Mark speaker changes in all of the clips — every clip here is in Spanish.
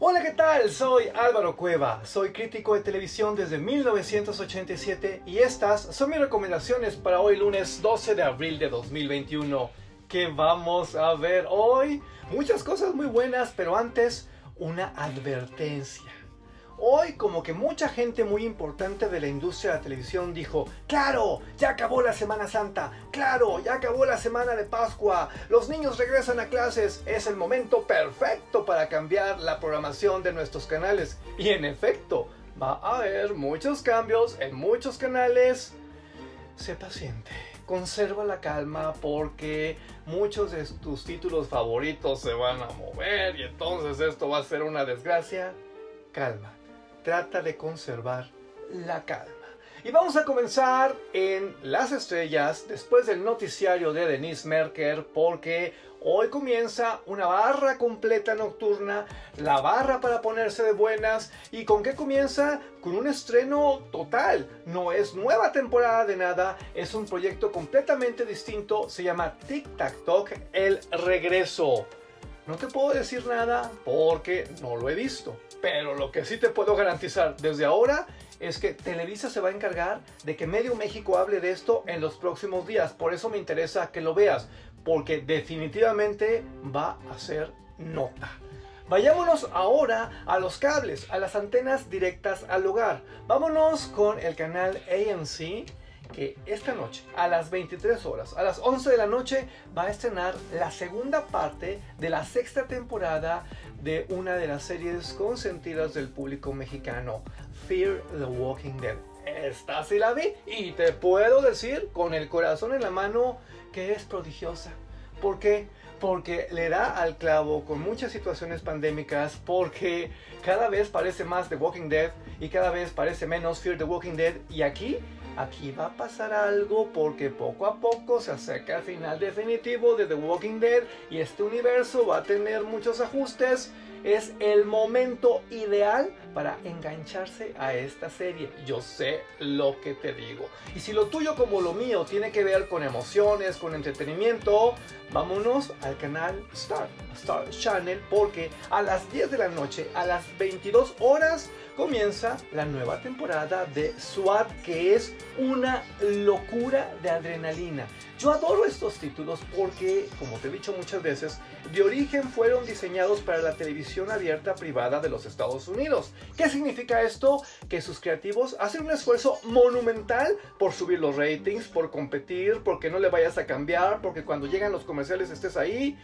Speaker 1: Hola, ¿qué tal? Soy Álvaro Cueva, soy crítico de televisión desde 1987 y estas son mis recomendaciones para hoy lunes 12 de abril de 2021. ¿Qué vamos a ver hoy? Muchas cosas muy buenas, pero antes una advertencia. Hoy como que mucha gente muy importante de la industria de la televisión dijo, claro, ya acabó la Semana Santa, claro, ya acabó la Semana de Pascua, los niños regresan a clases, es el momento perfecto para cambiar la programación de nuestros canales. Y en efecto, va a haber muchos cambios en muchos canales. Sé paciente, conserva la calma porque muchos de tus títulos favoritos se van a mover y entonces esto va a ser una desgracia. Calma trata de conservar la calma. Y vamos a comenzar en Las Estrellas después del noticiario de Denise Merker porque hoy comienza una barra completa nocturna, la barra para ponerse de buenas y con qué comienza con un estreno total. No es nueva temporada de nada, es un proyecto completamente distinto, se llama Tic Tac Toc El Regreso. No te puedo decir nada porque no lo he visto. Pero lo que sí te puedo garantizar desde ahora es que Televisa se va a encargar de que Medio México hable de esto en los próximos días. Por eso me interesa que lo veas, porque definitivamente va a ser nota. Vayámonos ahora a los cables, a las antenas directas al hogar. Vámonos con el canal AMC que esta noche, a las 23 horas, a las 11 de la noche, va a estrenar la segunda parte de la sexta temporada de una de las series consentidas del público mexicano, Fear the Walking Dead. Esta sí la vi y te puedo decir con el corazón en la mano que es prodigiosa. ¿Por qué? Porque le da al clavo con muchas situaciones pandémicas, porque cada vez parece más The Walking Dead y cada vez parece menos Fear the Walking Dead. Y aquí aquí va a pasar algo porque poco a poco se acerca el final definitivo de The Walking Dead y este universo va a tener muchos ajustes. Es el momento ideal para engancharse a esta serie. Yo sé lo que te digo. Y si lo tuyo como lo mío tiene que ver con emociones, con entretenimiento, vámonos al canal Star, Star Channel, porque a las 10 de la noche, a las 22 horas, comienza la nueva temporada de SWAT, que es una locura de adrenalina. Yo adoro estos títulos porque, como te he dicho muchas veces, de origen fueron diseñados para la televisión abierta privada de los Estados Unidos. ¿Qué significa esto? Que sus creativos hacen un esfuerzo monumental por subir los ratings, por competir, porque no le vayas a cambiar, porque cuando llegan los comerciales estés ahí.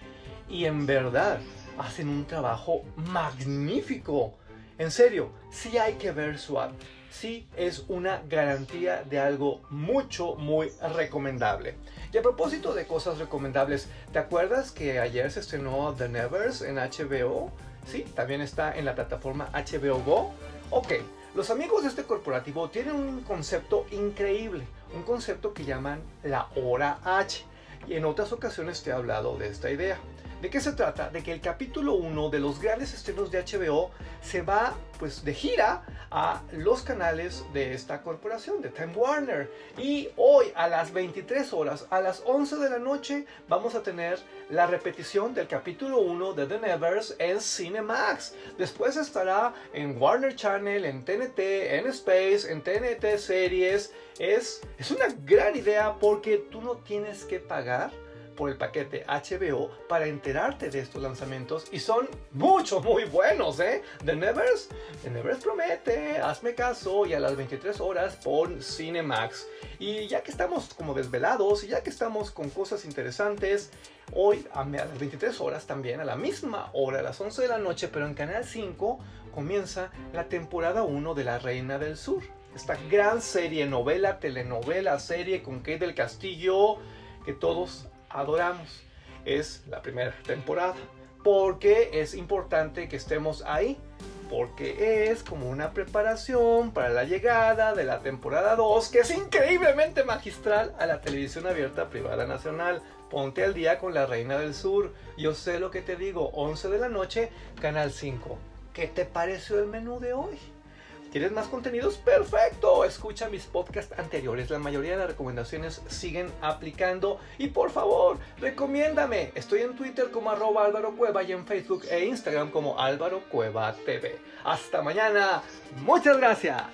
Speaker 1: Y en verdad, hacen un trabajo magnífico. En serio, sí hay que ver SWAT. Sí es una garantía de algo mucho, muy recomendable. Y a propósito de cosas recomendables, ¿te acuerdas que ayer se estrenó The Nevers en HBO? Sí, también está en la plataforma HBO Go. Ok, los amigos de este corporativo tienen un concepto increíble, un concepto que llaman la hora H. Y en otras ocasiones te he hablado de esta idea. ¿De qué se trata? De que el capítulo 1 de los grandes estrenos de HBO se va pues de gira a los canales de esta corporación, de Time Warner. Y hoy a las 23 horas, a las 11 de la noche, vamos a tener la repetición del capítulo 1 de The Nevers en Cinemax. Después estará en Warner Channel, en TNT, en Space, en TNT Series. Es, es una gran idea porque tú no tienes que pagar por el paquete HBO para enterarte de estos lanzamientos y son mucho, muy buenos, ¿eh? The Nevers, The Nevers promete, hazme caso y a las 23 horas pon Cinemax. Y ya que estamos como desvelados y ya que estamos con cosas interesantes, hoy a las 23 horas también, a la misma hora, a las 11 de la noche, pero en Canal 5 comienza la temporada 1 de La Reina del Sur. Esta gran serie, novela, telenovela, serie con Kate del Castillo, que todos adoramos. Es la primera temporada. Porque es importante que estemos ahí. Porque es como una preparación para la llegada de la temporada 2, que es increíblemente magistral a la televisión abierta privada nacional. Ponte al día con la Reina del Sur. Yo sé lo que te digo, 11 de la noche, Canal 5. ¿Qué te pareció el menú de hoy? ¿Quieres más contenidos? Perfecto. Escucha mis podcasts anteriores. La mayoría de las recomendaciones siguen aplicando. Y por favor, recomiéndame. Estoy en Twitter como arroba Álvaro Cueva y en Facebook e Instagram como Álvaro Cueva TV. Hasta mañana. Muchas gracias.